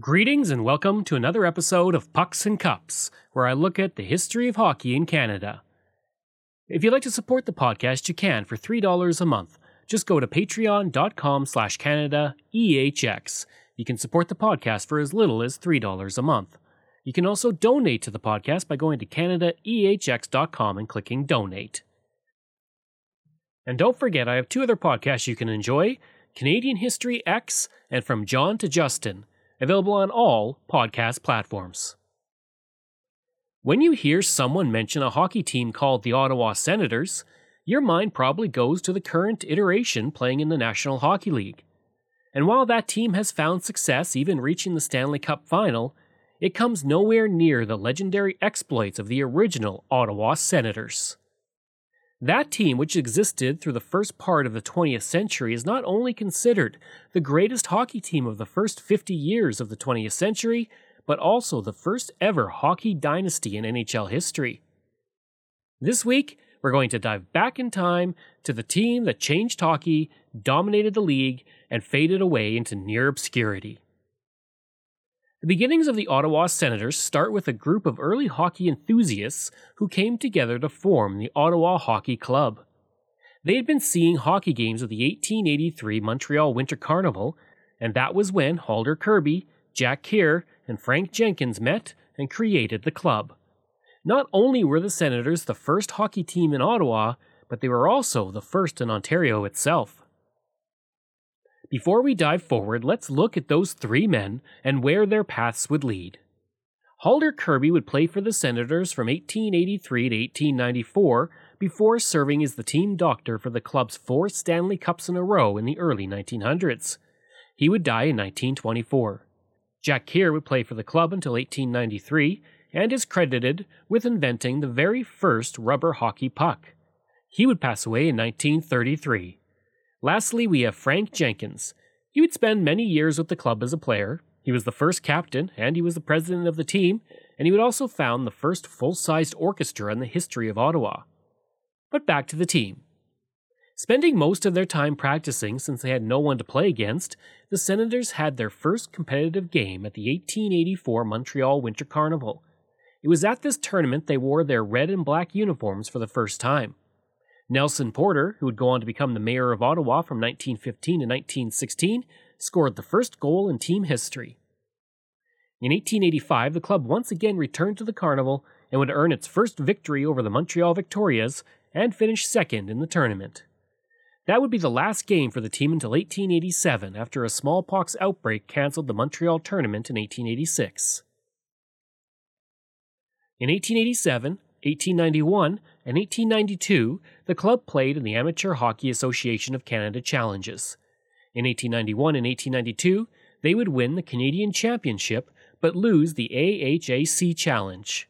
Greetings and welcome to another episode of Pucks and Cups, where I look at the history of hockey in Canada. If you'd like to support the podcast, you can for $3 a month. Just go to patreon.com slash Canada EHX. You can support the podcast for as little as $3 a month. You can also donate to the podcast by going to CanadaEHX.com and clicking donate. And don't forget, I have two other podcasts you can enjoy Canadian History X and From John to Justin, available on all podcast platforms. When you hear someone mention a hockey team called the Ottawa Senators, your mind probably goes to the current iteration playing in the National Hockey League. And while that team has found success even reaching the Stanley Cup final, it comes nowhere near the legendary exploits of the original Ottawa Senators. That team, which existed through the first part of the 20th century, is not only considered the greatest hockey team of the first 50 years of the 20th century, but also the first ever hockey dynasty in NHL history. This week, we're going to dive back in time to the team that changed hockey, dominated the league, and faded away into near obscurity. The beginnings of the Ottawa Senators start with a group of early hockey enthusiasts who came together to form the Ottawa Hockey Club. They had been seeing hockey games of the 1883 Montreal Winter Carnival, and that was when Halder Kirby, Jack Kerr, and Frank Jenkins met and created the club. Not only were the Senators the first hockey team in Ottawa, but they were also the first in Ontario itself. Before we dive forward, let's look at those three men and where their paths would lead. Halder Kirby would play for the Senators from 1883 to 1894 before serving as the team doctor for the club's four Stanley Cups in a row in the early 1900s. He would die in 1924. Jack Kerr would play for the club until 1893 and is credited with inventing the very first rubber hockey puck. He would pass away in 1933. Lastly, we have Frank Jenkins. He would spend many years with the club as a player. He was the first captain, and he was the president of the team, and he would also found the first full sized orchestra in the history of Ottawa. But back to the team. Spending most of their time practicing since they had no one to play against, the Senators had their first competitive game at the 1884 Montreal Winter Carnival. It was at this tournament they wore their red and black uniforms for the first time. Nelson Porter, who would go on to become the mayor of Ottawa from 1915 to 1916, scored the first goal in team history. In 1885, the club once again returned to the carnival and would earn its first victory over the Montreal Victorias and finish second in the tournament. That would be the last game for the team until 1887 after a smallpox outbreak canceled the Montreal tournament in 1886. In 1887, 1891, and 1892, the club played in the Amateur Hockey Association of Canada Challenges. In 1891 and 1892, they would win the Canadian Championship but lose the AHAC Challenge.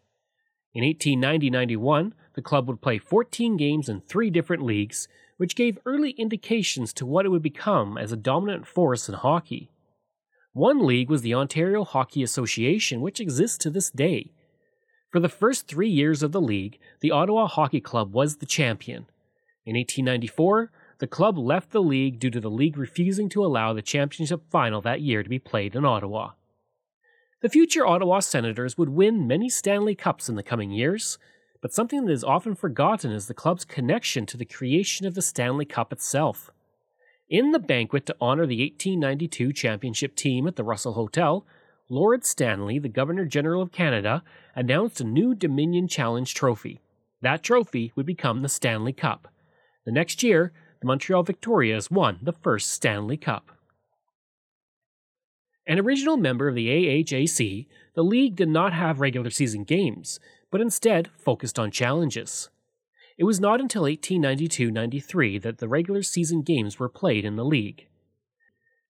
In 1890 91, the club would play 14 games in three different leagues, which gave early indications to what it would become as a dominant force in hockey. One league was the Ontario Hockey Association, which exists to this day. For the first three years of the league, the Ottawa Hockey Club was the champion. In 1894, the club left the league due to the league refusing to allow the championship final that year to be played in Ottawa. The future Ottawa Senators would win many Stanley Cups in the coming years, but something that is often forgotten is the club's connection to the creation of the Stanley Cup itself. In the banquet to honor the 1892 championship team at the Russell Hotel, Lord Stanley, the Governor General of Canada, announced a new Dominion Challenge trophy. That trophy would become the Stanley Cup. The next year, the Montreal Victorias won the first Stanley Cup. An original member of the AHAC, the league did not have regular season games, but instead focused on challenges. It was not until 1892 93 that the regular season games were played in the league.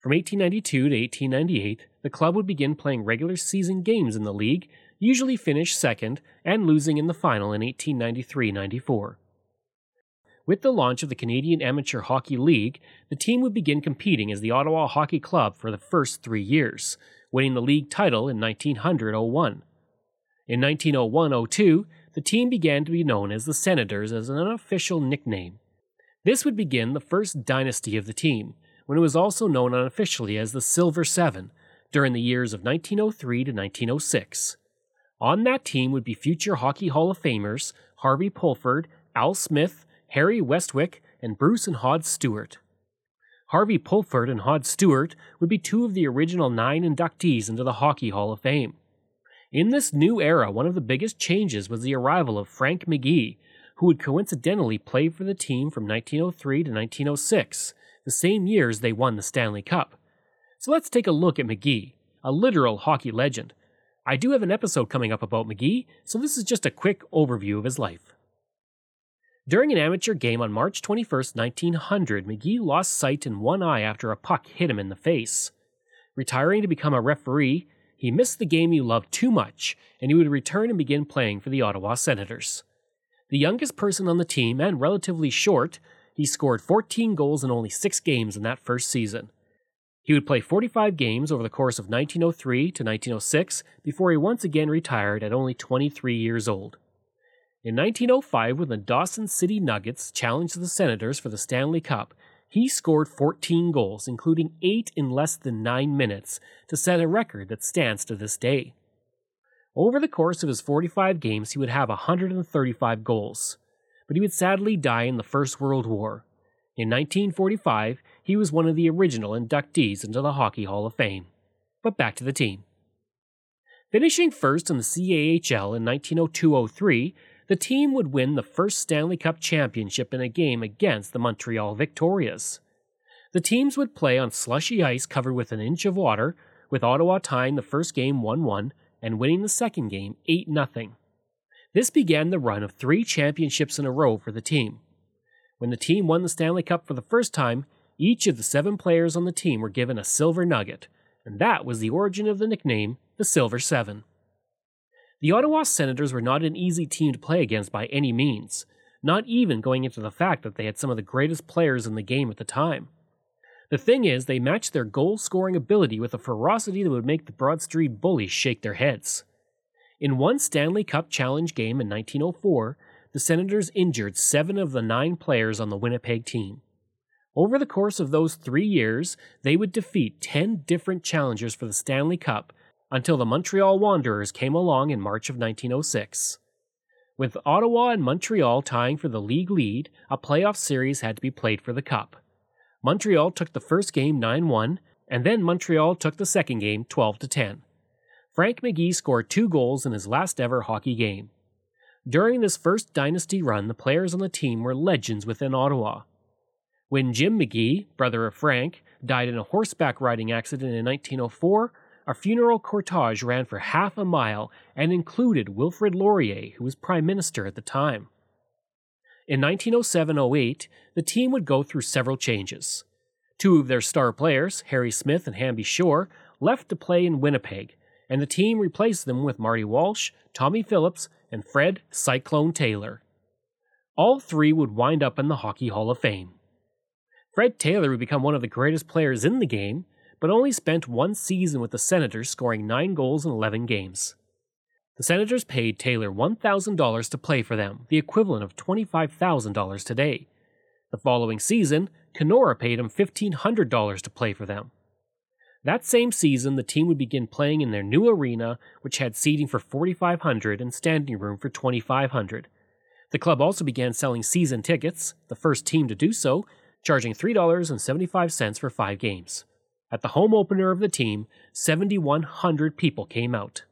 From 1892 to 1898, the club would begin playing regular season games in the league usually finish second and losing in the final in 1893 94. With the launch of the Canadian Amateur Hockey League, the team would begin competing as the Ottawa Hockey Club for the first three years, winning the league title in 1900 01. In 1901 02, the team began to be known as the Senators as an unofficial nickname. This would begin the first dynasty of the team, when it was also known unofficially as the Silver Seven, during the years of 1903 to 1906. On that team would be future Hockey Hall of Famers Harvey Pulford, Al Smith, Harry Westwick, and Bruce and Hod Stuart. Harvey Pulford and Hod Stuart would be two of the original nine inductees into the Hockey Hall of Fame. In this new era, one of the biggest changes was the arrival of Frank McGee, who would coincidentally play for the team from 1903 to 1906, the same years they won the Stanley Cup. So let's take a look at McGee, a literal hockey legend. I do have an episode coming up about McGee, so this is just a quick overview of his life. During an amateur game on March 21, 1900, McGee lost sight in one eye after a puck hit him in the face. Retiring to become a referee, he missed the game he loved too much, and he would return and begin playing for the Ottawa Senators. The youngest person on the team and relatively short, he scored 14 goals in only six games in that first season. He would play 45 games over the course of 1903 to 1906 before he once again retired at only 23 years old. In 1905, when the Dawson City Nuggets challenged the Senators for the Stanley Cup, he scored 14 goals, including 8 in less than 9 minutes, to set a record that stands to this day. Over the course of his 45 games, he would have 135 goals, but he would sadly die in the First World War. In 1945, he was one of the original inductees into the Hockey Hall of Fame. But back to the team. Finishing first in the CAHL in 1902 03, the team would win the first Stanley Cup championship in a game against the Montreal Victorias. The teams would play on slushy ice covered with an inch of water, with Ottawa tying the first game 1 1 and winning the second game 8 0. This began the run of three championships in a row for the team. When the team won the Stanley Cup for the first time, each of the seven players on the team were given a silver nugget, and that was the origin of the nickname the Silver Seven. The Ottawa Senators were not an easy team to play against by any means, not even going into the fact that they had some of the greatest players in the game at the time. The thing is, they matched their goal scoring ability with a ferocity that would make the Broad Street bullies shake their heads. In one Stanley Cup Challenge game in 1904, the Senators injured seven of the nine players on the Winnipeg team. Over the course of those three years, they would defeat 10 different challengers for the Stanley Cup until the Montreal Wanderers came along in March of 1906. With Ottawa and Montreal tying for the league lead, a playoff series had to be played for the Cup. Montreal took the first game 9 1, and then Montreal took the second game 12 10. Frank McGee scored two goals in his last ever hockey game. During this first dynasty run, the players on the team were legends within Ottawa. When Jim McGee, brother of Frank, died in a horseback riding accident in 1904, a funeral cortege ran for half a mile and included Wilfrid Laurier, who was Prime Minister at the time. In 1907 08, the team would go through several changes. Two of their star players, Harry Smith and Hamby Shore, left to play in Winnipeg, and the team replaced them with Marty Walsh, Tommy Phillips, and Fred Cyclone Taylor. All three would wind up in the Hockey Hall of Fame. Fred Taylor would become one of the greatest players in the game, but only spent one season with the Senators, scoring 9 goals in 11 games. The Senators paid Taylor $1,000 to play for them, the equivalent of $25,000 today. The following season, Kenora paid him $1,500 to play for them. That same season, the team would begin playing in their new arena, which had seating for 4,500 and standing room for 2,500. The club also began selling season tickets, the first team to do so, charging $3.75 for five games. At the home opener of the team, 7,100 people came out.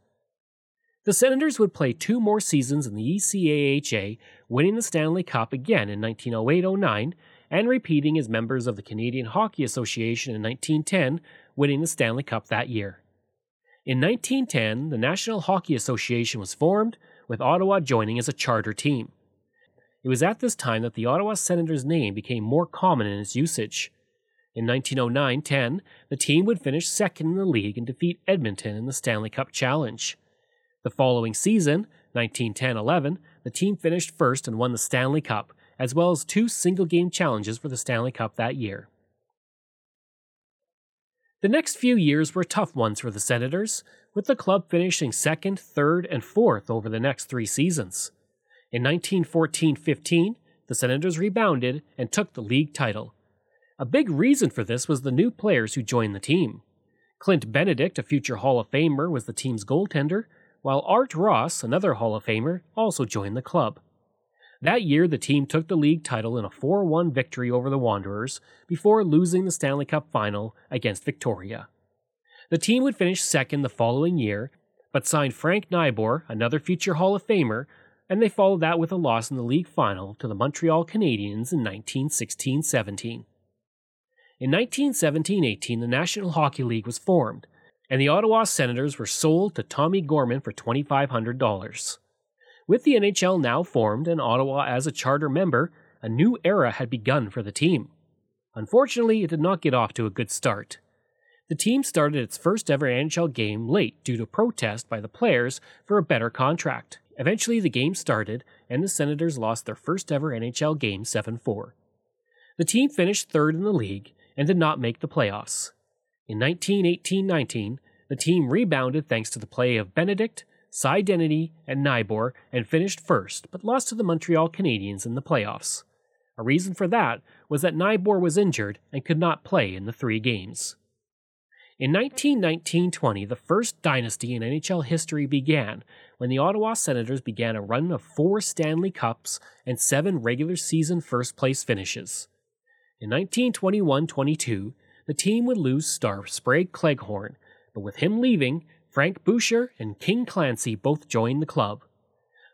The Senators would play two more seasons in the ECAHA, winning the Stanley Cup again in 1908 09 and repeating as members of the Canadian Hockey Association in 1910, winning the Stanley Cup that year. In 1910, the National Hockey Association was formed, with Ottawa joining as a charter team. It was at this time that the Ottawa Senators name became more common in its usage. In 1909 10, the team would finish second in the league and defeat Edmonton in the Stanley Cup Challenge. The following season, 1910 11, the team finished first and won the Stanley Cup, as well as two single game challenges for the Stanley Cup that year. The next few years were tough ones for the Senators, with the club finishing second, third, and fourth over the next three seasons. In 1914 15, the Senators rebounded and took the league title. A big reason for this was the new players who joined the team. Clint Benedict, a future Hall of Famer, was the team's goaltender, while Art Ross, another Hall of Famer, also joined the club. That year, the team took the league title in a 4 1 victory over the Wanderers before losing the Stanley Cup final against Victoria. The team would finish second the following year, but signed Frank Nighbor, another future Hall of Famer, and they followed that with a loss in the league final to the Montreal Canadiens in 1916 17. In 1917 18, the National Hockey League was formed, and the Ottawa Senators were sold to Tommy Gorman for $2,500. With the NHL now formed and Ottawa as a charter member, a new era had begun for the team. Unfortunately, it did not get off to a good start. The team started its first ever NHL game late due to protest by the players for a better contract. Eventually, the game started, and the Senators lost their first ever NHL game 7 4. The team finished third in the league and did not make the playoffs. In 1918 19, the team rebounded thanks to the play of Benedict, Denneny, and Nighbor and finished first, but lost to the Montreal Canadiens in the playoffs. A reason for that was that Nighbor was injured and could not play in the three games. In 1919 20, the first dynasty in NHL history began when the Ottawa Senators began a run of four Stanley Cups and seven regular season first place finishes. In 1921 22, the team would lose star Sprague Cleghorn, but with him leaving, Frank Boucher and King Clancy both joined the club.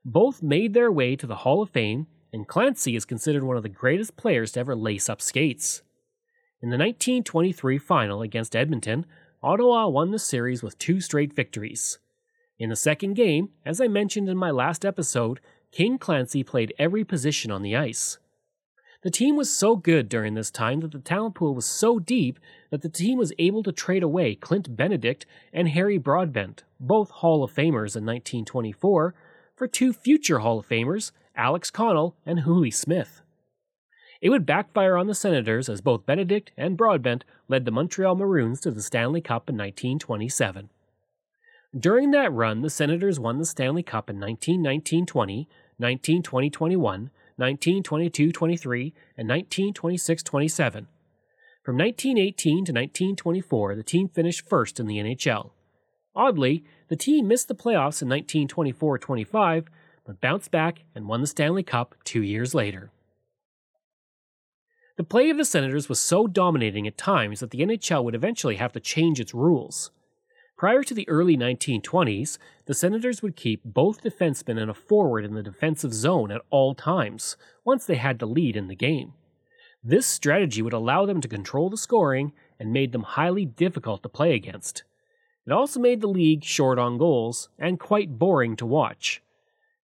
Both made their way to the Hall of Fame, and Clancy is considered one of the greatest players to ever lace up skates. In the 1923 final against Edmonton, Ottawa won the series with two straight victories. In the second game, as I mentioned in my last episode, King Clancy played every position on the ice. The team was so good during this time that the talent pool was so deep that the team was able to trade away Clint Benedict and Harry Broadbent, both Hall of Famers in 1924, for two future Hall of Famers, Alex Connell and Hooley Smith. It would backfire on the Senators as both Benedict and Broadbent led the Montreal Maroons to the Stanley Cup in 1927. During that run, the Senators won the Stanley Cup in 1919 20, 1920 21, 1922 23, and 1926 27. From 1918 to 1924, the team finished first in the NHL. Oddly, the team missed the playoffs in 1924 25, but bounced back and won the Stanley Cup two years later. The play of the Senators was so dominating at times that the NHL would eventually have to change its rules. Prior to the early 1920s, the Senators would keep both defensemen and a forward in the defensive zone at all times, once they had the lead in the game. This strategy would allow them to control the scoring and made them highly difficult to play against. It also made the league short on goals and quite boring to watch.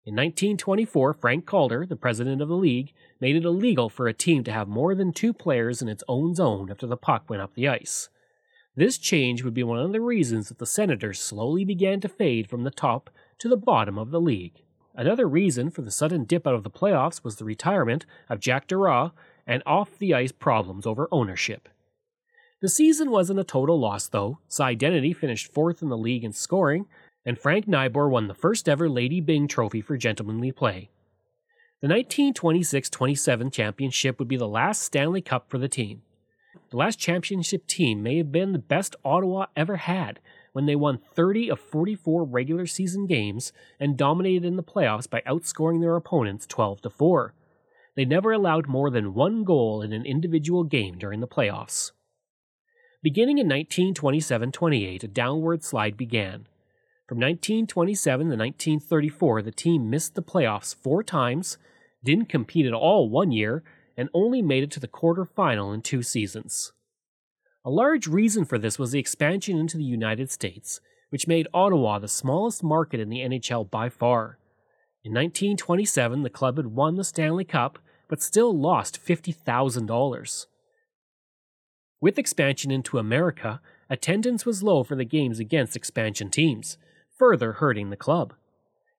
In 1924, Frank Calder, the president of the league, made it illegal for a team to have more than two players in its own zone after the puck went up the ice. This change would be one of the reasons that the Senators slowly began to fade from the top to the bottom of the league. Another reason for the sudden dip out of the playoffs was the retirement of Jack Darragh and off the ice problems over ownership. The season wasn't a total loss, though. Cy finished fourth in the league in scoring, and Frank Nighbor won the first ever Lady Byng Trophy for gentlemanly play. The 1926 27 championship would be the last Stanley Cup for the team. The last championship team may have been the best Ottawa ever had when they won 30 of 44 regular season games and dominated in the playoffs by outscoring their opponents 12 to 4. They never allowed more than one goal in an individual game during the playoffs. Beginning in 1927 28, a downward slide began. From 1927 to 1934, the team missed the playoffs four times, didn't compete at all one year, and only made it to the quarterfinal in two seasons. A large reason for this was the expansion into the United States, which made Ottawa the smallest market in the NHL by far. In 1927, the club had won the Stanley Cup, but still lost $50,000. With expansion into America, attendance was low for the games against expansion teams further hurting the club.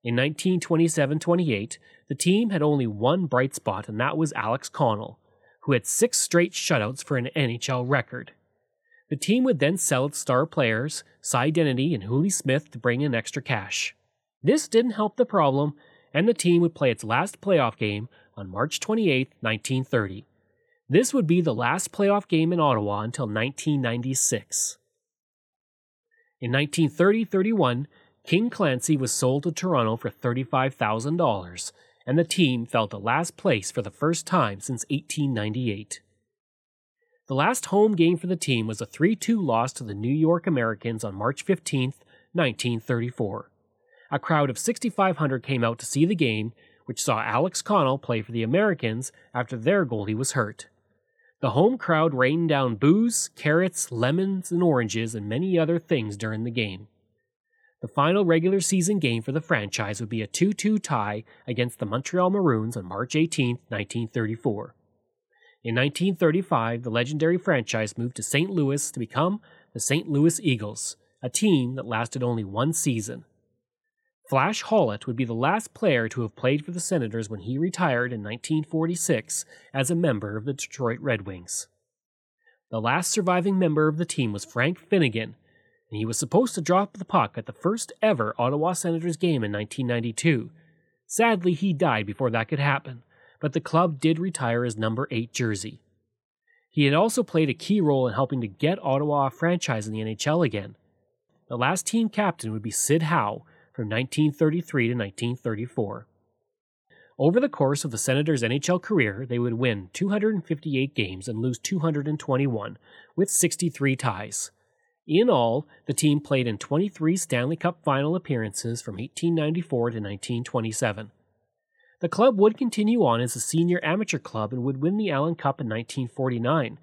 In 1927 28, the team had only one bright spot, and that was Alex Connell, who had six straight shutouts for an NHL record. The team would then sell its star players, Cy Denneny and Hooley Smith, to bring in extra cash. This didn't help the problem, and the team would play its last playoff game on March 28, 1930. This would be the last playoff game in Ottawa until 1996. In 1930 31, King Clancy was sold to Toronto for $35,000, and the team fell to last place for the first time since 1898. The last home game for the team was a 3 2 loss to the New York Americans on March 15, 1934. A crowd of 6,500 came out to see the game, which saw Alex Connell play for the Americans after their goalie was hurt. The home crowd rained down booze, carrots, lemons, and oranges, and many other things during the game. The final regular season game for the franchise would be a 2 2 tie against the Montreal Maroons on March 18, 1934. In 1935, the legendary franchise moved to St. Louis to become the St. Louis Eagles, a team that lasted only one season. Flash Hollett would be the last player to have played for the Senators when he retired in 1946 as a member of the Detroit Red Wings. The last surviving member of the team was Frank Finnigan, and he was supposed to drop the puck at the first ever Ottawa Senators game in 1992. Sadly, he died before that could happen, but the club did retire his number 8 jersey. He had also played a key role in helping to get Ottawa a franchise in the NHL again. The last team captain would be Sid Howe from 1933 to 1934. Over the course of the Senators' NHL career, they would win 258 games and lose 221, with 63 ties. In all, the team played in 23 Stanley Cup final appearances from 1894 to 1927. The club would continue on as a senior amateur club and would win the Allan Cup in 1949.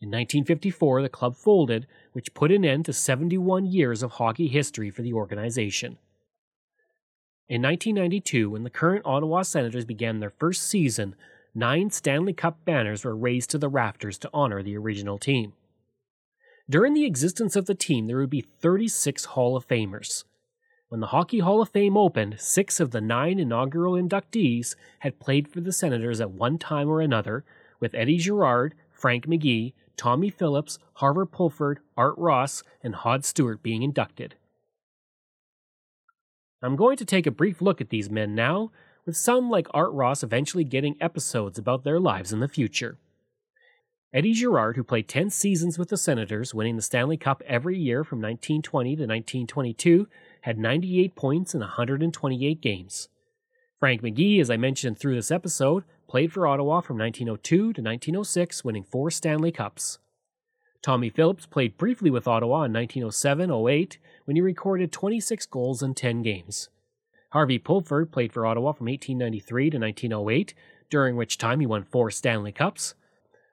In 1954, the club folded, which put an end to 71 years of hockey history for the organization. In 1992, when the current Ottawa Senators began their first season, nine Stanley Cup banners were raised to the rafters to honor the original team. During the existence of the team, there would be 36 Hall of Famers. When the Hockey Hall of Fame opened, six of the nine inaugural inductees had played for the Senators at one time or another, with Eddie Gerard, Frank McGee, Tommy Phillips, Harvey Pulford, Art Ross, and Hod Stuart being inducted. I'm going to take a brief look at these men now, with some like Art Ross eventually getting episodes about their lives in the future. Eddie Gerard, who played 10 seasons with the Senators, winning the Stanley Cup every year from 1920 to 1922, had 98 points in 128 games. Frank McGee, as I mentioned through this episode, played for Ottawa from 1902 to 1906, winning four Stanley Cups. Tommy Phillips played briefly with Ottawa in 1907 08 when he recorded 26 goals in 10 games. Harvey Pulford played for Ottawa from 1893 to 1908, during which time he won four Stanley Cups.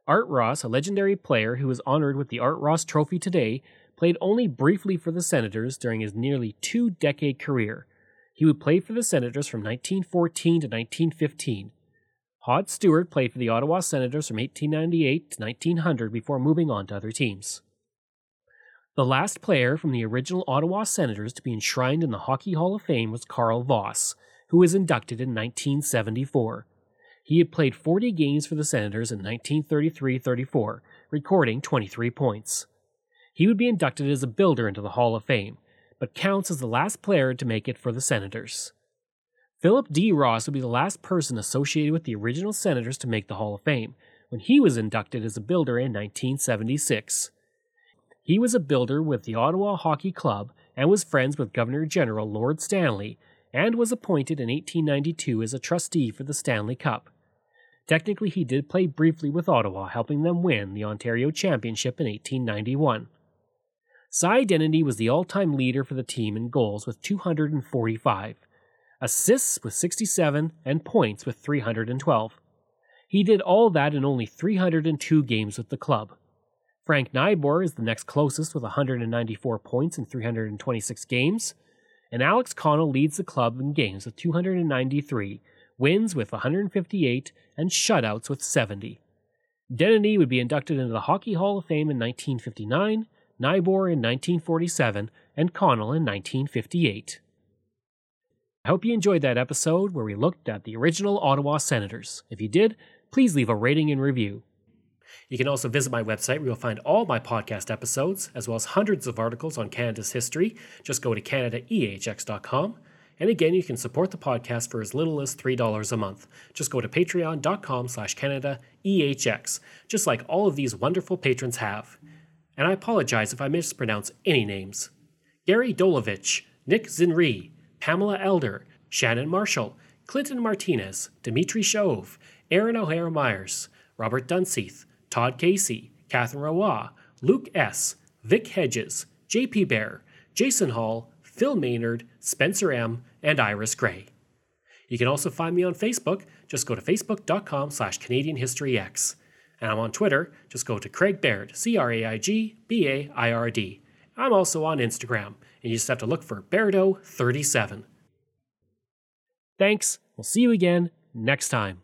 Art Ross, a legendary player who is honored with the Art Ross Trophy today, played only briefly for the Senators during his nearly two decade career. He would play for the Senators from 1914 to 1915. Hod Stuart played for the Ottawa Senators from 1898 to 1900 before moving on to other teams. The last player from the original Ottawa Senators to be enshrined in the Hockey Hall of Fame was Carl Voss, who was inducted in 1974. He had played 40 games for the Senators in 1933 34, recording 23 points. He would be inducted as a builder into the Hall of Fame, but counts as the last player to make it for the Senators. Philip D. Ross would be the last person associated with the original Senators to make the Hall of Fame, when he was inducted as a builder in 1976. He was a builder with the Ottawa Hockey Club and was friends with Governor General Lord Stanley, and was appointed in 1892 as a trustee for the Stanley Cup. Technically, he did play briefly with Ottawa, helping them win the Ontario Championship in 1891. Cy Denneny was the all time leader for the team in goals with 245, assists with 67, and points with 312. He did all that in only 302 games with the club. Frank Nighbor is the next closest with 194 points in 326 games, and Alex Connell leads the club in games with 293, wins with 158, and shutouts with 70. Denneny would be inducted into the Hockey Hall of Fame in 1959, Nighbor in 1947, and Connell in 1958. I hope you enjoyed that episode where we looked at the original Ottawa Senators. If you did, please leave a rating and review. You can also visit my website where you'll find all my podcast episodes, as well as hundreds of articles on Canada's history. Just go to CanadaEHX.com. And again, you can support the podcast for as little as $3 a month. Just go to patreon.com slash CanadaEHX, just like all of these wonderful patrons have. And I apologize if I mispronounce any names. Gary Dolovich, Nick Zinri, Pamela Elder, Shannon Marshall, Clinton Martinez, Dimitri Shove, Aaron O'Hara Myers, Robert Dunseith, Todd Casey, Catherine Roy, Luke S., Vic Hedges, JP Bear, Jason Hall, Phil Maynard, Spencer M., and Iris Gray. You can also find me on Facebook. Just go to facebook.com slash Canadian History X. And I'm on Twitter. Just go to Craig Baird, C R A I G B A I R D. I'm also on Instagram and you just have to look for Berdo37. Thanks. We'll see you again next time.